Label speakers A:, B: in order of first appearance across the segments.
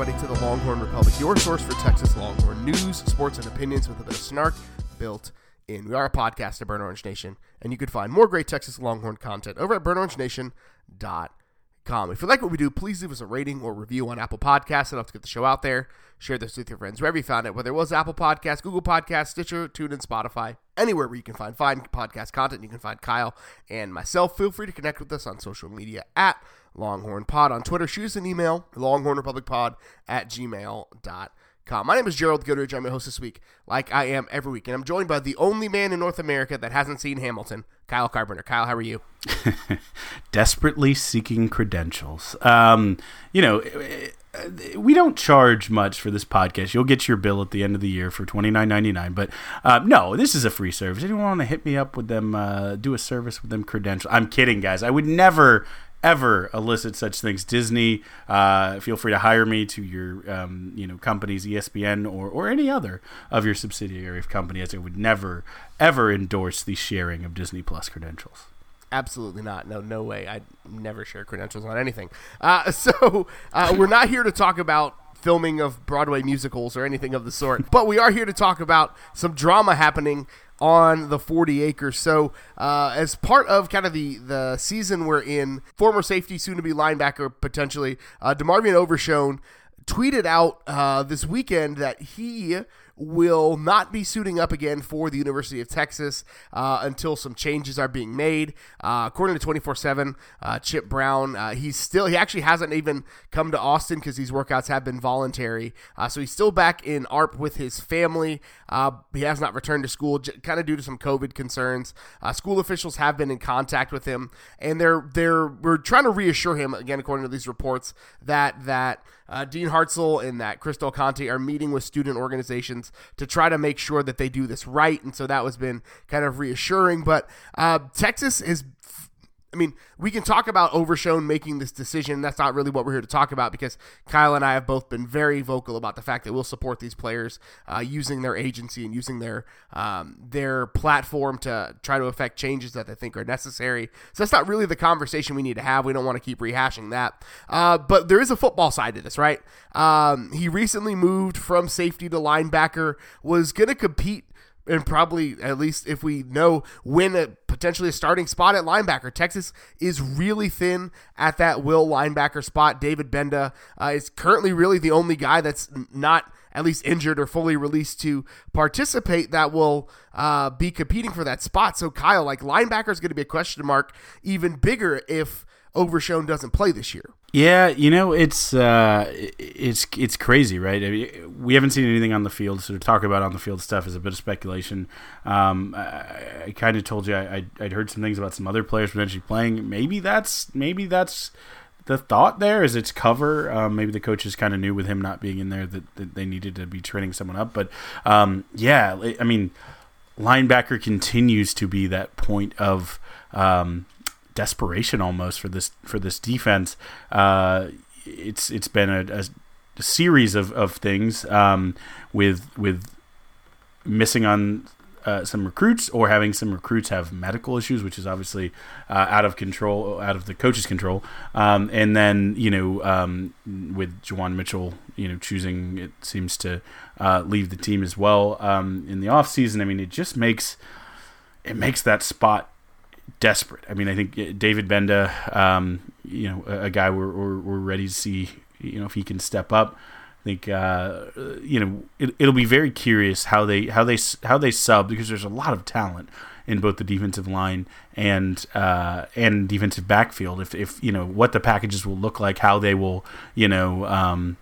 A: Everybody, to the Longhorn Republic, your source for Texas Longhorn news, sports, and opinions with a bit of snark built in. We are a podcast of Burnt Orange Nation, and you can find more great Texas Longhorn content over at burntorangenation.com. If you like what we do, please leave us a rating or review on Apple Podcasts. It helps get the show out there. Share this with your friends wherever you found it, whether it was Apple Podcasts, Google Podcasts, Stitcher, TuneIn, Spotify, anywhere where you can find fine podcast content. You can find Kyle and myself. Feel free to connect with us on social media at Longhorn Pod on Twitter. Shoot us an email, longhornrepublicpod at gmail.com. My name is Gerald Goodrich. I'm your host this week, like I am every week. And I'm joined by the only man in North America that hasn't seen Hamilton, Kyle Carpenter. Kyle, how are you?
B: Desperately seeking credentials. Um, you know, we don't charge much for this podcast. You'll get your bill at the end of the year for twenty nine ninety nine. But uh, no, this is a free service. Anyone want to hit me up with them? Uh, do a service with them credentials? I'm kidding, guys. I would never ever elicit such things. Disney, uh, feel free to hire me to your um, you know companies, ESPN or or any other of your subsidiary of companies. I would never ever endorse the sharing of Disney Plus credentials.
A: Absolutely not. No, no way. I'd never share credentials on anything. Uh, so uh, we're not here to talk about filming of Broadway musicals or anything of the sort, but we are here to talk about some drama happening on the 40 acres. So, uh, as part of kind of the, the season we're in, former safety, soon to be linebacker potentially, uh, DeMarvion Overshown tweeted out uh, this weekend that he will not be suiting up again for the University of Texas uh, until some changes are being made. Uh, according to 24 uh, 7, Chip Brown, uh, he's still, he actually hasn't even come to Austin because these workouts have been voluntary. Uh, so he's still back in ARP with his family. Uh, he has not returned to school, j- kind of due to some COVID concerns. school officials have been in contact with him, and they're, they're, we're trying to reassure him, again, according to these reports, that, that, uh, Dean Hartzell and that Chris Conte are meeting with student organizations to try to make sure that they do this right, and so that was been kind of reassuring. But uh, Texas is I mean, we can talk about Overshown making this decision. That's not really what we're here to talk about because Kyle and I have both been very vocal about the fact that we'll support these players uh, using their agency and using their um, their platform to try to affect changes that they think are necessary. So that's not really the conversation we need to have. We don't want to keep rehashing that. Uh, but there is a football side to this, right? Um, he recently moved from safety to linebacker, was going to compete and probably at least if we know win a potentially a starting spot at linebacker. Texas is really thin at that will linebacker spot. David Gbenda uh, is currently really the only guy that's not at least injured or fully released to participate that will uh, be competing for that spot. So Kyle, like linebacker is going to be a question mark even bigger if Overshown doesn't play this year.
B: Yeah, you know it's uh, it's it's crazy, right? I mean, we haven't seen anything on the field, so to talk about on the field stuff is a bit of speculation. Um, I, I kind of told you I, would heard some things about some other players potentially playing. Maybe that's maybe that's the thought there is it's cover. Um, maybe the coaches kind of knew with him not being in there that, that they needed to be training someone up. But um, yeah, I mean, linebacker continues to be that point of um, desperation almost for this for this defense. Uh, it's it's been a, a, series of, of things um, with with missing on uh, some recruits or having some recruits have medical issues, which is obviously uh, out of control, out of the coach's control. Um, and then you know um, with Juwan Mitchell, you know choosing it seems to uh, leave the team as well um, in the off season. I mean, it just makes it makes that spot desperate. I mean, I think uh, David Gbenda, um, you know, a, guy we're, we're, we're, ready to see, you know, if he can step up. I think uh, you know it, it'll be very curious how they how they how they sub because there's a lot of talent in both the defensive line and uh, and defensive backfield. If if you know what the packages will look like, how they will you know um,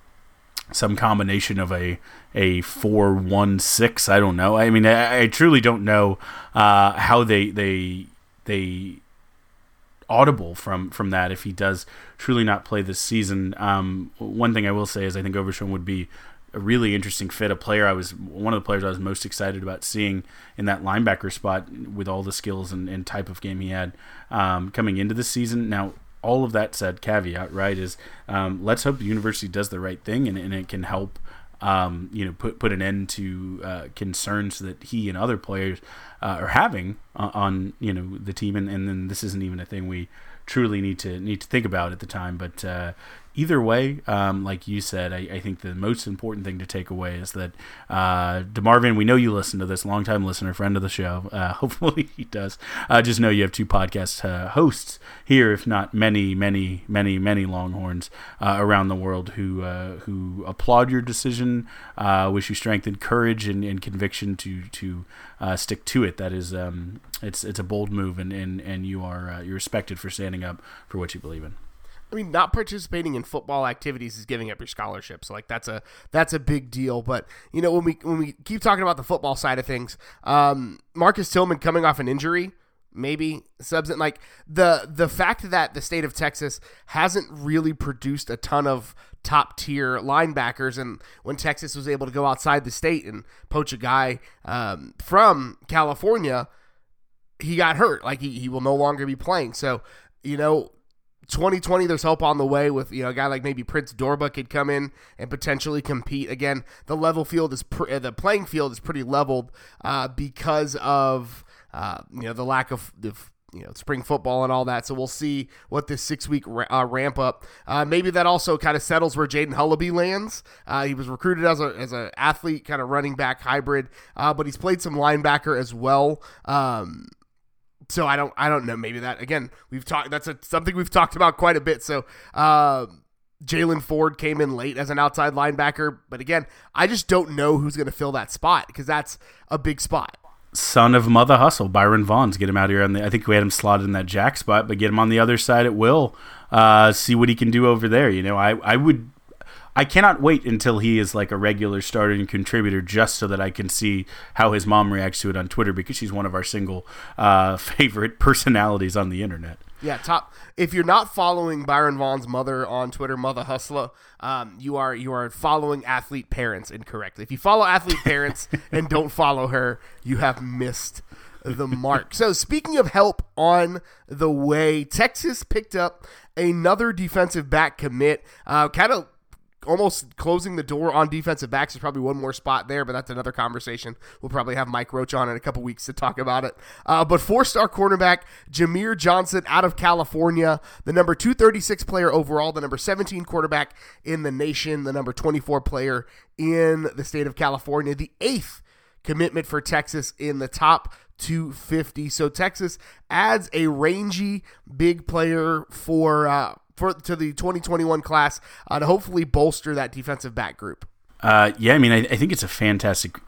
B: some combination of a a four one six. I don't know. I mean, I, I truly don't know uh, how they they they audible from from that if he does truly not play this season. Um, one thing I will say is I think Overshown would be a really interesting fit. A player I was one of the players I was most excited about seeing in that linebacker spot with all the skills and, and type of game he had um, coming into the season. Now. All of that said, caveat right is um, let's hope the university does the right thing and, and it can help um, you know, put put an end to uh, concerns that he and other players uh, are having on, you know the team, and, and then this isn't even a thing we truly need to need to think about at the time. But uh, either way, um, like you said, I, I, think the most important thing to take away is that uh, Demarvin, we know you listen to this, longtime listener, friend of the show. Uh, hopefully he does. Uh, just know you have two podcast uh, hosts here, if not many, many, many, many Longhorns uh, around the world who uh, who applaud your decision, wish you strength and courage and, and conviction to to stick to it. That is, um, it's it's a bold move, and and, and you are you're respected for standing up for what you believe in.
A: I mean, not participating in football activities is giving up your scholarship. So like that's a that's a big deal. But you know when we when we keep talking about the football side of things, um, Marcus Tillman coming off an injury, maybe subs and like the the fact that the state of Texas hasn't really produced a ton of top tier linebackers, and when Texas was able to go outside the state and poach a guy um, from California, he got hurt. Like he, he will no longer be playing. So you know 2020, there's hope on the way with you know a guy like maybe Prince Dorbah could come in and potentially compete again. The level field is pr- the playing field is pretty leveled uh, because of uh, you know the lack of the you know spring football and all that. So we'll see what this six week uh, ramp up. Uh, maybe that also kind of settles where Jaden Hullaby lands. Uh, he was recruited as a as an athlete, kind of running back hybrid, uh, but he's played some linebacker as well. Um, so I don't I don't know. Maybe that again we've talked. That's a, something we've talked about quite a bit. So uh, Jaylan Ford came in late as an outside linebacker, but again, I just don't know who's going to fill that spot because that's a big spot.
B: Son of Mother Hustle, Byron Vaughns, get him out here. On the, I think we had him slotted in that jack spot, but get him on the other side at will. Uh, see what he can do over there. You know, I I would I cannot wait until he is like a regular starting contributor just so that I can see how his mom reacts to it on Twitter because she's one of our single uh, favorite personalities on the internet.
A: Yeah, top. If you're not following Byron Vaughn's mother on Twitter, Mother Hustler, um, you are you are following athlete parents incorrectly. If you follow athlete parents and don't follow her, you have missed the mark. So speaking of help on the way, Texas picked up another defensive back commit. Uh, kind of almost closing the door on defensive backs. There's probably one more spot there, but that's another conversation. We'll probably have Mike Roach on in a couple weeks to talk about it. Uh, but four star cornerback Jamier Johnson out of California, the number 236 player overall, the number 17 quarterback in the nation, the number 24 player in the state of California, the eighth commitment for Texas in the top 250. So Texas adds a rangy big player for. Uh, for to the 2021 class uh, to hopefully bolster that defensive back group.
B: Uh, yeah, I mean, I, I, think it's a fantastic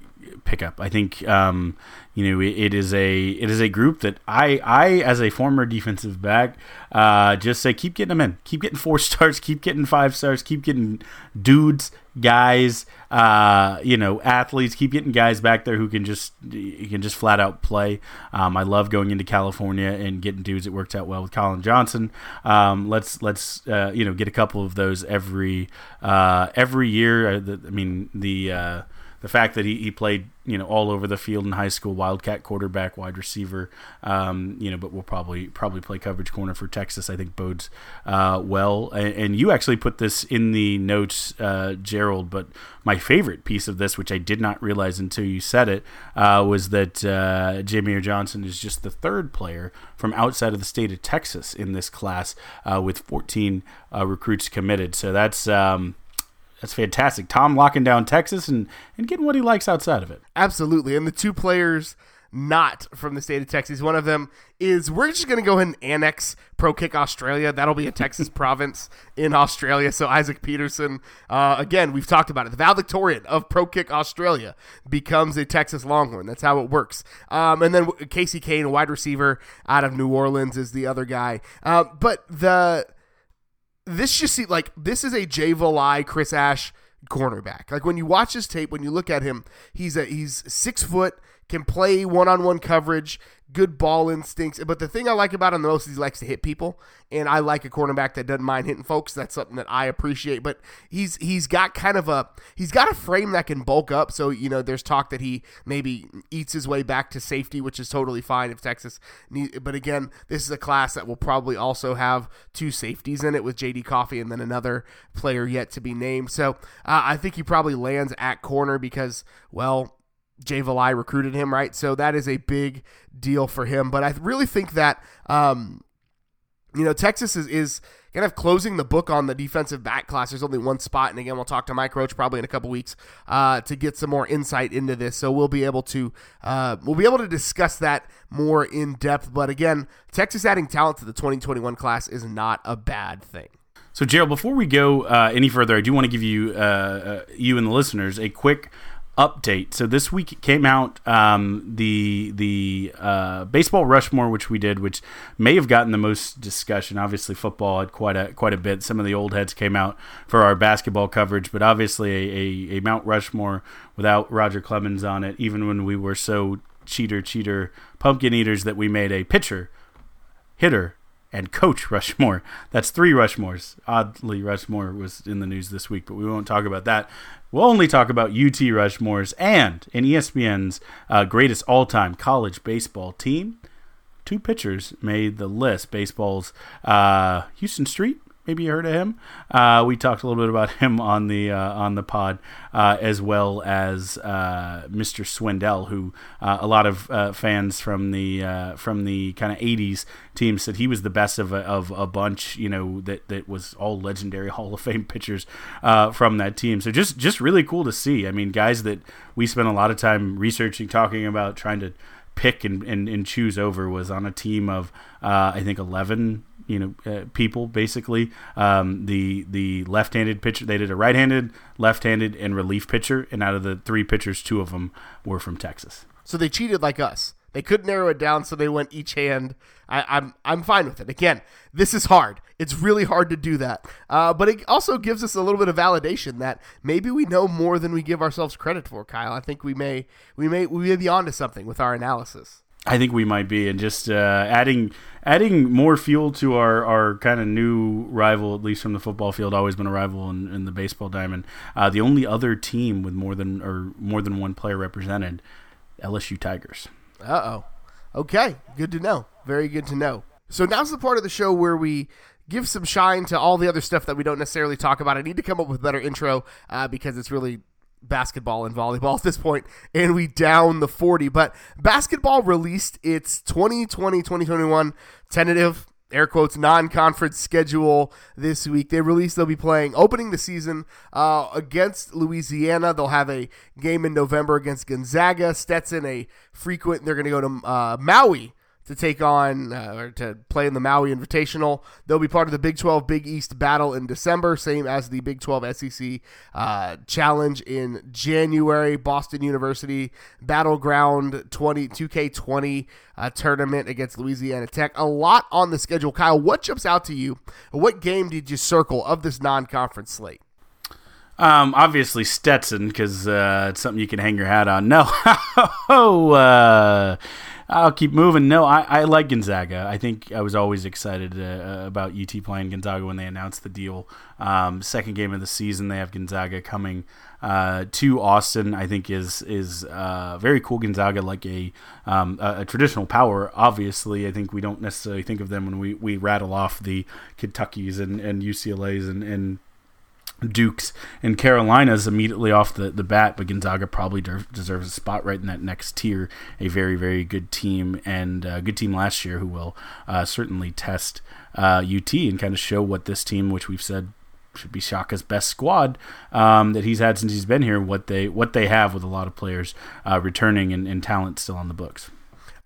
B: pickup. I think um, you know it, is a it is a group that I I as a former defensive back uh, just say keep getting them in, keep getting four stars, keep getting five stars, keep getting dudes, guys, uh, you know, athletes, keep getting guys back there who can just can just flat out play. Um, I love going into California and getting dudes. It worked out well with Collin Johnson. Um, let's let's uh, you know get a couple of those every uh, every year. I mean the uh, the fact that he, he played you know all over the field in high school, wildcat quarterback, wide receiver, um, you know, but will probably probably play coverage corner for Texas. I think bodes uh, well. And, and, you actually put this in the notes, uh, Gerald. But my favorite piece of this, which I did not realize until you said it, uh, was that uh, Jamier Johnson is just the third player from outside of the state of Texas in this class, uh, with 14 uh, recruits committed. So that's um, that's fantastic. Tom locking down Texas and, and getting what he likes outside of it.
A: Absolutely. And the two players not from the state of Texas, one of them is we're just going to go ahead and annex Pro Kick Australia. That'll be a Texas province in Australia. So Isaac Peterson, uh, again, we've talked about it. The valedictorian of Pro Kick Australia becomes a Texas Longhorn. That's how it works. Um, and then Casey Cain, a wide receiver out of New Orleans, is the other guy. Uh, but the this just see like this is a Jay Valai, Chris Ash cornerback. Like when you watch his tape, when you look at him, he's a he's six foot, can play one on one coverage, good ball instincts. But the thing I like about him the most is he likes to hit people, and I like a cornerback that doesn't mind hitting folks. That's something that I appreciate. But he's he's got kind of a he's got a frame that can bulk up. So you know, there's talk that he maybe eats his way back to safety, which is totally fine if Texas. Need, but again, this is a class that will probably also have two safeties in it with J.D. Coffey and then another player yet to be named. So uh, I think he probably lands at corner because well Jay Valai recruited him, right? So that is a big deal for him. But I really think that um, you know, Texas is, is kind of closing the book on the defensive back class. There's only one spot, and again, we'll talk to Mike Roach probably in a couple weeks uh, to get some more insight into this. So we'll be able to uh, we'll be able to discuss that more in depth. But again, Texas adding talent to the 2021 class is not a bad thing.
B: So, Gerald, before we go uh, any further, I do want to give you, uh, uh, you and the listeners, a quick update. So this week came out um, the the uh, baseball Rushmore, which we did, which may have gotten the most discussion. Obviously, football had quite a quite a bit. Some of the old heads came out for our basketball coverage, but obviously a, a, a Mount Rushmore without Roger Clemens on it, even when we were so cheater cheater pumpkin eaters that we made a pitcher, hitter, and Coach Rushmore. That's three Rushmores. Oddly, Rushmore was in the news this week, but we won't talk about that. We'll only talk about UT Rushmores and in ESPN's uh, greatest all time college baseball team. Two pitchers made the list. Baseball's uh, Huston Street Maybe you heard of him. Uh, we talked a little bit about him on the uh, on the pod, uh, as well as uh, Mr. Swindell, who uh, a lot of uh, fans from the from the kind of '80s team said he was the best of a, of a bunch. You know that that was all legendary Hall of Fame pitchers from that team. So just just really cool to see. I mean, guys that we spent a lot of time researching, talking about, trying to pick and, and, and choose over was on a team of I think 11 you know uh, people basically. Um, the the left-handed pitcher they did a right-handed, left-handed, and relief pitcher, and out of the three pitchers, two of them were from Texas.
A: So they cheated like us. They couldn't narrow it down, so they went each hand. I, am I'm, I'm fine with it. Again, this is hard. It's really hard to do that. Uh, but it also gives us a little bit of validation that maybe we know more than we give ourselves credit for, Kyle. I think we may we may we may be onto something with our analysis.
B: I think we might be, and just uh, adding adding more fuel to our, our kind of new rival, at least from the football field, always been a rival in, in the baseball diamond. Uh, the only other team with more than or more than one player represented, LSU Tigers.
A: Uh oh. Okay, good to know. Very good to know. So now's the part of the show where we give some shine to all the other stuff that we don't necessarily talk about. I need to come up with a better intro uh, because it's really basketball and volleyball at this point, and we down the 40. But basketball released its 2020 2021 tentative air quotes non-conference schedule this week. They released they'll be playing opening the season uh, against Louisiana. They'll have a game in November against Gonzaga. Stetson a frequent. They're going to go to uh, Maui to take on uh, or to play in the Maui Invitational. They'll be part of the Big 12 Big East battle in December, same as the Big 12 SEC uh, Challenge in January. Boston University Battleground 20 2K20 uh, tournament against Louisiana Tech. A lot on the schedule. Kyle, what jumps out to you? What game did you circle of this non-conference slate?
B: Um, obviously Stetson because uh, it's something you can hang your hat on. No, oh, uh, I'll keep moving. No, I, I like Gonzaga. I think I was always excited uh, about UT playing Gonzaga when they announced the deal. Um, second game of the season, they have Gonzaga coming uh, to Austin. I think is is uh, very cool. Gonzaga like a, um, a, a traditional power. Obviously, I think we don't necessarily think of them when we, we rattle off the Kentuckies and, and UCLA's and, and Dukes and Carolinas immediately off the, the bat, but Gonzaga probably de- deserves a spot right in that next tier. A very, very good team and a good team last year who will uh, certainly test uh, UT and kind of show what this team, which we've said should be Shaka's best squad um, that he's had since he's been here, what they what they have with a lot of players uh, returning and, and talent still on the books.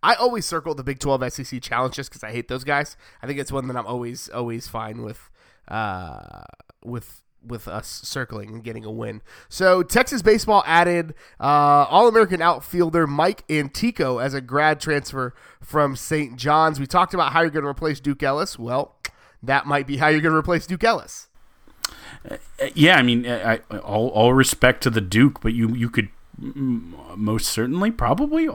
A: I always circle the Big 12 SEC challenge just because I hate those guys. I think it's one that I'm always always fine with uh, with with us circling and getting a win. So Texas baseball added uh, All-American outfielder Mike Antico as a grad transfer from St. John's. We talked about how you're going to replace Duke Ellis. Well, that might be how you're going to replace Duke Ellis.
B: Yeah, I mean, I, all, all respect to the Duke, but you you could most certainly probably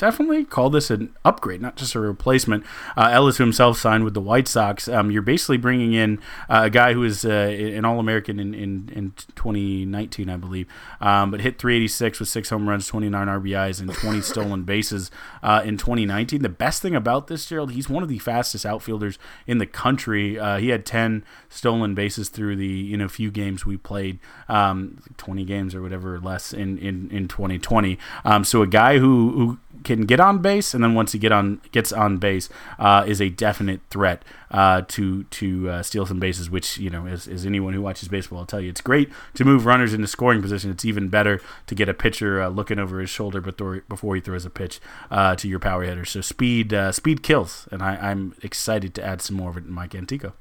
B: definitely call this an upgrade, not just a replacement. Uh, Ellis himself signed with the White Sox. Um, you're basically bringing in uh, a guy who is uh, an All American in, in, in 2019, I believe, um, but hit 386 with six home runs, 29 RBIs, and 20 stolen bases uh, in 2019. The best thing about this, Gerald, he's one of the fastest outfielders in the country. Uh, he had 10 stolen bases through the you know few games we played, um, 20 games or whatever less in in, in 2020. Um, so a guy who who can get on base, and then once he get on gets on base, uh, is a definite threat uh, to to uh, steal some bases. Which you know, as, as anyone who watches baseball will tell you, it's great to move runners into scoring position. It's even better to get a pitcher uh, looking over his shoulder before before he throws a pitch uh, to your power hitter. So speed uh, speed kills, and I, I'm excited to add some more of it in Mike Antico.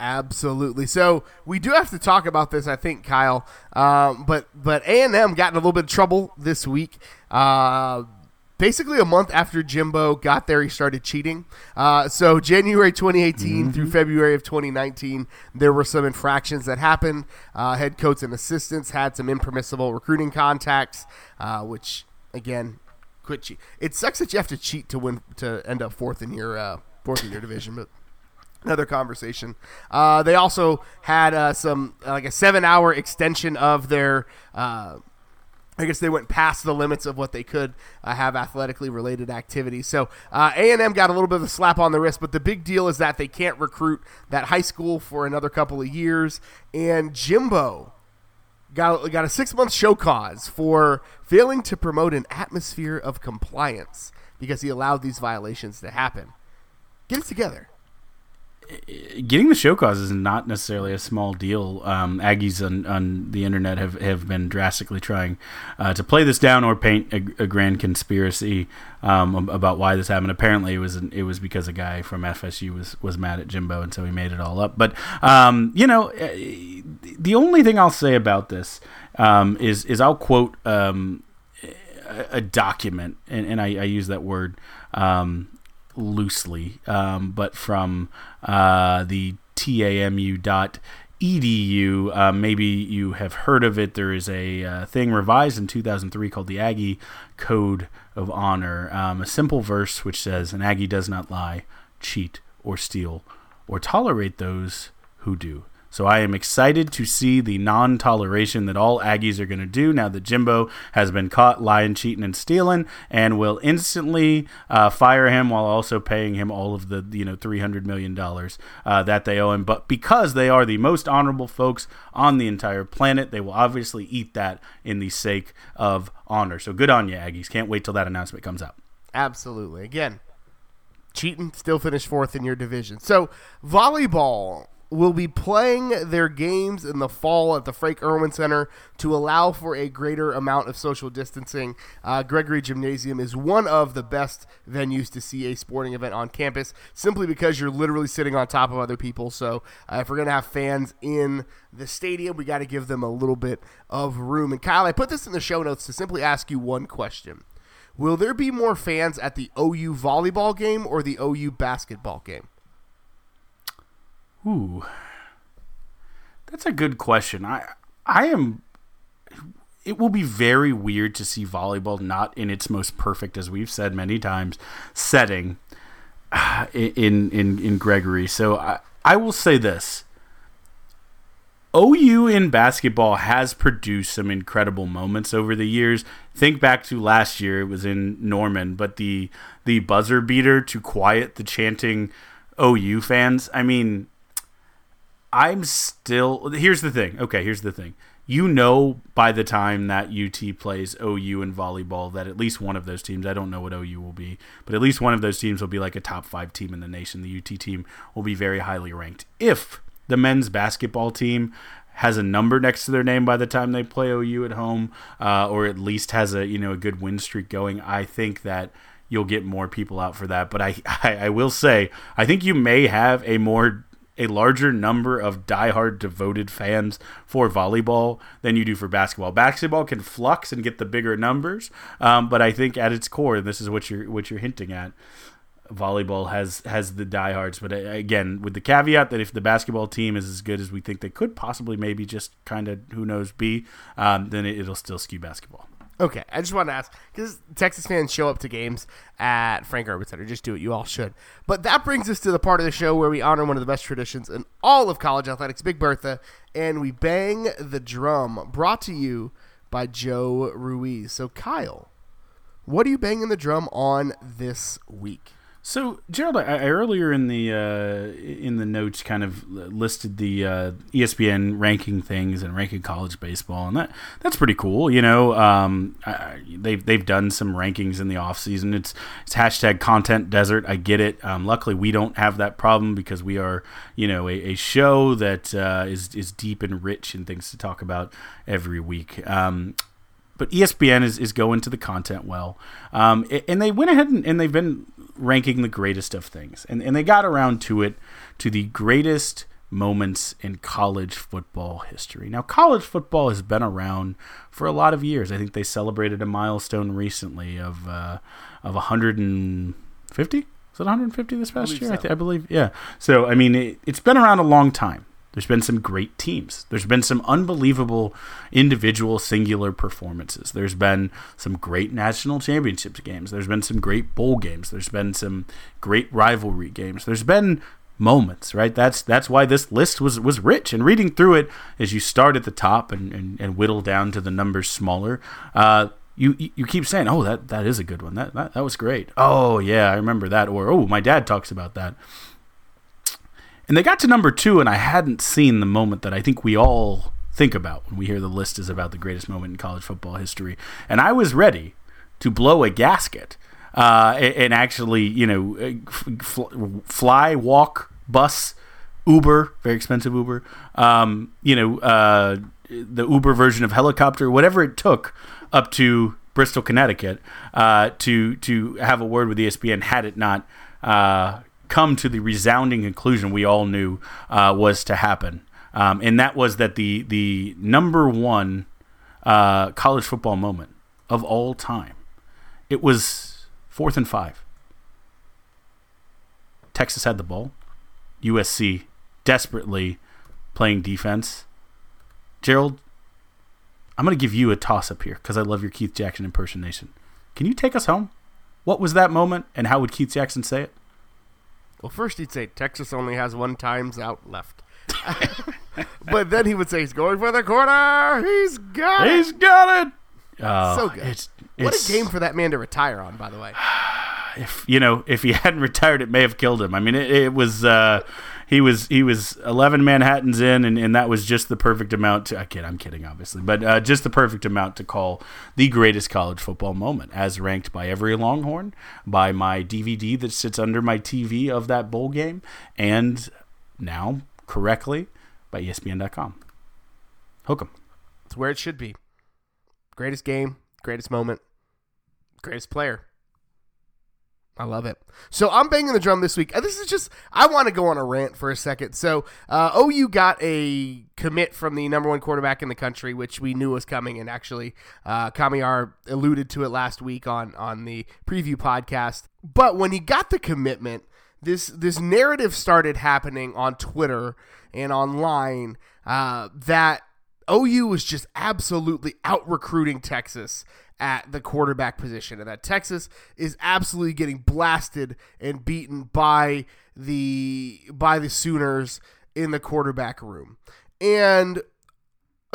A: Absolutely. So we do have to talk about this, I think, Kyle. Um, but but A and M got in a little bit of trouble this week. Basically, a month after Jimbo got there, he started cheating. Uh, so January 2018 mm-hmm. through February of 2019, there were some infractions that happened. Uh, head coach and assistants had some impermissible recruiting contacts, uh, which again, quit cheat. It sucks that you have to cheat to win to end up fourth in your uh, fourth in your division, but another conversation. Uh, they also had uh, some like a seven hour extension of their. I guess they went past the limits of what they could uh, have athletically related activities. So uh, A and M got a little bit of a slap on the wrist, but the big deal is that they can't recruit that high school for another couple of years. And Jimbo got got a six month show cause for failing to promote an atmosphere of compliance because he allowed these violations to happen. Get it together
B: getting the show cause is not necessarily a small deal. Um, Aggies on, on the internet have, have been drastically trying uh, to play this down or paint a, a grand conspiracy um, about why this happened. Apparently, it was an, it was because a guy from FSU was was mad at Jimbo, and so he made it all up. But um, you know, uh, the only thing I'll say about this um, is is I'll quote um, a, a, document, and, and I, I, use that word um, loosely, um, but from uh, the tamu.edu. Uh, maybe you have heard of it. There is a uh, thing revised in 2003 called the Aggie Code of Honor. Um, a simple verse which says, An Aggie does not lie, cheat, or steal, or tolerate those who do. So I am excited to see the non toleration that all Aggies are going to do now that Jimbo has been caught lying, cheating, and stealing, and will instantly uh, fire him while also paying him all of the you know three hundred million dollars uh, that they owe him. But because they are the most honorable folks on the entire planet, they will obviously eat that in the sake of honor. So good on you, Aggies! Can't wait till that announcement comes out.
A: Absolutely. Again, cheating, still finished fourth in your division. So volleyball will be playing their games in the fall at the Frank Erwin Center to allow for a greater amount of social distancing. Uh, Gregory Gymnasium is one of the best venues to see a sporting event on campus simply because you're literally sitting on top of other people. So uh, if we're going to have fans in the stadium, we got to give them a little bit of room. And Kyle, I put this in the show notes to simply ask you one question. Will there be more fans at the OU volleyball game or the OU basketball game?
B: Ooh, that's a good question. I I am. It will be very weird to see volleyball not in its most perfect, as we've said many times, setting uh, in in in Gregory. So I I will say this. OU in basketball has produced some incredible moments over the years. Think back to last year; it was in Norman, but the the buzzer beater to quiet the chanting OU fans. I mean, I'm still. Here's the thing. Okay, here's the thing. You know, by the time that UT plays OU in volleyball, that at least one of those teams, I don't know what OU will be, but at least one of those teams will be like a top five team in the nation. The UT team will be very highly ranked. If the men's basketball team has a number next to their name by the time they play OU at home, uh, or at least has a you know a good win streak going, I think that you'll get more people out for that. But I, I, I will say, I think you may have a more a larger number of diehard devoted fans for volleyball than you do for basketball. Basketball can flux and get the bigger numbers, um, but I think at its core, and this is what you're what you're hinting at, volleyball has has the diehards. But uh, again, with the caveat that if the basketball team is as good as we think they could possibly, maybe just kind of who knows be, um, then it, it'll still skew basketball.
A: Okay, I just want to ask because Texas fans show up to games at Frank Erwin Center. Just do it. You all should. But that brings us to the part of the show where we honor one of the best traditions in all of college athletics, Big Bertha, and we bang the drum. Brought to you by Joe Ruiz. So, Kyle, what are you banging the drum on this week?
B: So Gerald, I, I earlier in the uh, in the notes kind of listed the uh, ESPN ranking things and ranking college baseball, and that that's pretty cool. You know, um, I, they've they've done some rankings in the off season. It's it's hashtag content desert. I get it. Um, luckily, we don't have that problem because we are you know a, a show that uh, is is deep and rich in things to talk about every week. Um, but ESPN is, is going to the content well. Um, and they went ahead and, and, they've been ranking the greatest of things. And, and they got around to it to the greatest moments in college football history. Now, college football has been around for a lot of years. I think they celebrated a milestone recently of uh, of 150. Is it 150 this past year? So. I, th- I, believe. Yeah. So I mean, it, it's been around a long time. There's been some great teams. There's been some unbelievable individual singular performances. There's been some great national championships games. There's been some great bowl games. There's been some great rivalry games. There's been moments, right? That's that's why this list was was rich. And reading through it as you start at the top and, and, and whittle down to the numbers smaller, uh, you you keep saying, "Oh, that that is a good one. That that, that was great. Oh yeah, I remember that." Or "Oh, my dad talks about that." And they got to number two, and I hadn't seen the moment that I think we all think about when we hear the list is about the greatest moment in college football history. And I was ready to blow a gasket uh, and actually, you know, fly, walk, bus, Uber, very expensive Uber, um, you know, uh, the Uber version of helicopter, whatever it took up to Bristol, Connecticut, uh, to to have a word with ESPN. Had it not uh, come to the resounding conclusion we all knew uh, was to happen, um, and that was that the the number one uh, college football moment of all time, it was fourth and five. Texas had the ball. USC desperately playing defense. Gerald, I'm going to give you a toss up here because I love your Keith Jackson impersonation. Can you take us home? What was that moment, and how would Keith Jackson say it?
A: Well, first he'd say Texas only has one times out left. but then he would say he's going for the corner. He's got
B: it. He's got it. Oh,
A: so good. It's, what a game for that man to retire on, by the way.
B: If you know, if he hadn't retired, it may have killed him. I mean, it, it was. Uh, he was he was 11 Manhattans in, and, and that was just the perfect amount to. I kid, I'm kidding, obviously, but uh, just the perfect amount to call the greatest college football moment, as ranked by every Longhorn, by my DVD that sits under my TV of that bowl game, and now correctly by ESPN.com. Hook 'em.
A: It's where it should be. Greatest game, greatest moment, greatest player. I love it. So I'm banging the drum this week. This is just I want to go on a rant for a second. So uh, OU got a commit from the number one quarterback in the country, which we knew was coming, and actually uh, Kamiar alluded to it last week on on the preview podcast. But when he got the commitment, this this narrative started happening on Twitter and online uh, that OU was just absolutely out recruiting Texas at the quarterback position, and that Texas is absolutely getting blasted and beaten by the by the Sooners in the quarterback room. And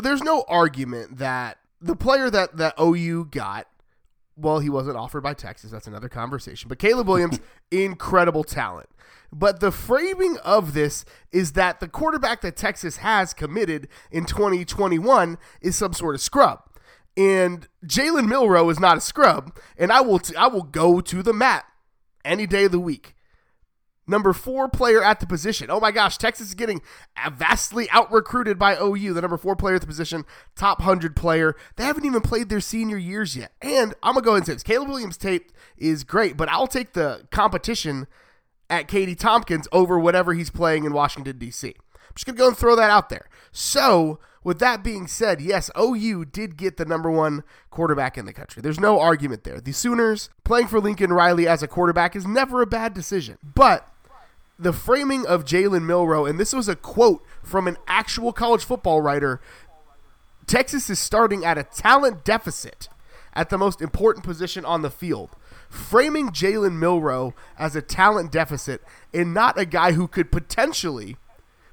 A: there's no argument that the player that that OU got well, he wasn't offered by Texas. That's another conversation. But Caleb Williams, incredible talent. But the framing of this is that the quarterback that Texas has committed in 2021 is some sort of scrub. And Jalen Milroe is not a scrub, and I will t- I will go to the mat any day of the week. Number four player at the position. Oh my gosh, Texas is getting vastly out recruited by OU, the number four player at the position, top 100 player. They haven't even played their senior years yet. And I'm going to go ahead and say this Caleb Williams' tape is great, but I'll take the competition at Katy Tompkins over whatever he's playing in Washington, D.C. I'm just going to go and throw that out there. So, with that being said, yes, OU did get the number one quarterback in the country. There's no argument there. The Sooners playing for Lincoln Riley as a quarterback is never a bad decision. But the framing of Jalen Milroe, and this was a quote from an actual college football writer Texas is starting at a talent deficit at the most important position on the field. Framing Jalen Milroe as a talent deficit and not a guy who could potentially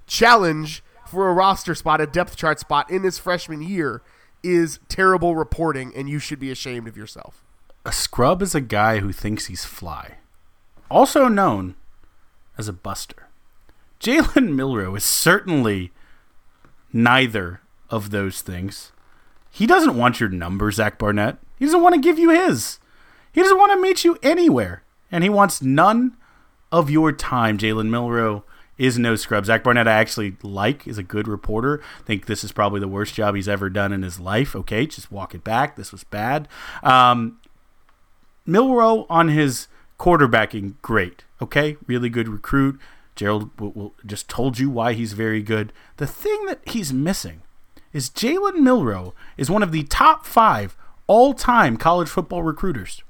A: challenge for a roster spot, a depth chart spot in his freshman year is terrible reporting, and you should be ashamed of yourself.
B: A scrub is a guy who thinks he's fly. also known as a buster. Jalen Milroe is certainly neither of those things. He doesn't want your number, Zach Barnett. He doesn't want to give you his. He doesn't want to meet you anywhere. And he wants none of your time. Jalen Milroe is no scrub. Zach Barnett, I actually like, is a good reporter. I think this is probably the worst job he's ever done in his life. Okay, just walk it back. This was bad. Um, Milroe on his quarterbacking, great. Okay, really good recruit. Gerald will, will, just told you why he's very good. The thing that he's missing is Jalen Milroe is one of the top five all-time college football recruiters.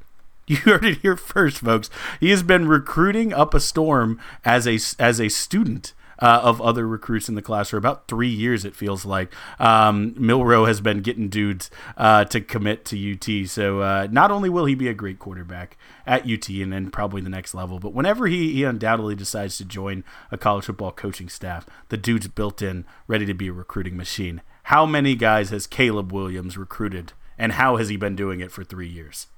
B: You heard it here first, folks. He has been recruiting up a storm as a as a student uh, of other recruits in the class for about three years. It feels like um, Milroe has been getting dudes uh, to commit to UT. So uh, not only will he be a great quarterback at UT and then probably the next level, but whenever he, he undoubtedly decides to join a college football coaching staff, the dude's built in, ready to be a recruiting machine. How many guys has Caleb Williams recruited, and how has he been doing it for three years?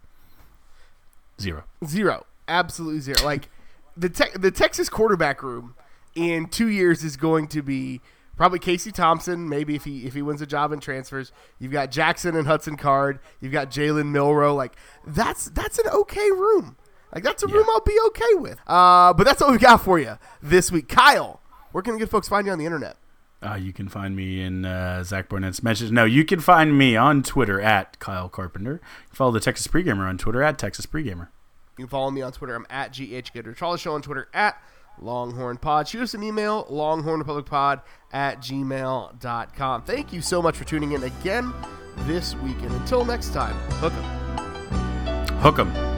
B: Zero.
A: Zero. Absolutely zero. Like the te- the Texas quarterback room in two years is going to be probably Casey Thompson. Maybe if he if he wins a job and transfers, you've got Jackson and Hudson Card. You've got Jalen Milroe. Like that's that's an okay room. Like that's a yeah. room I'll be okay with. Uh, but that's all we got for you this week. Kyle, where can good folks find you on the internet?
B: Uh, you can find me in uh, Zach Barnett's message. No, you can find me on Twitter at Kyle Carpenter. follow the Texas Pregamer on Twitter at Texas Pregamer.
A: You can follow me on Twitter. I'm at GH Charlie Show on Twitter at Longhorn Pod. Shoot us an email, longhornrepublicpod at gmail.com. Thank you so much for tuning in again this week. And until next time, hook 'em.
B: Hook 'em.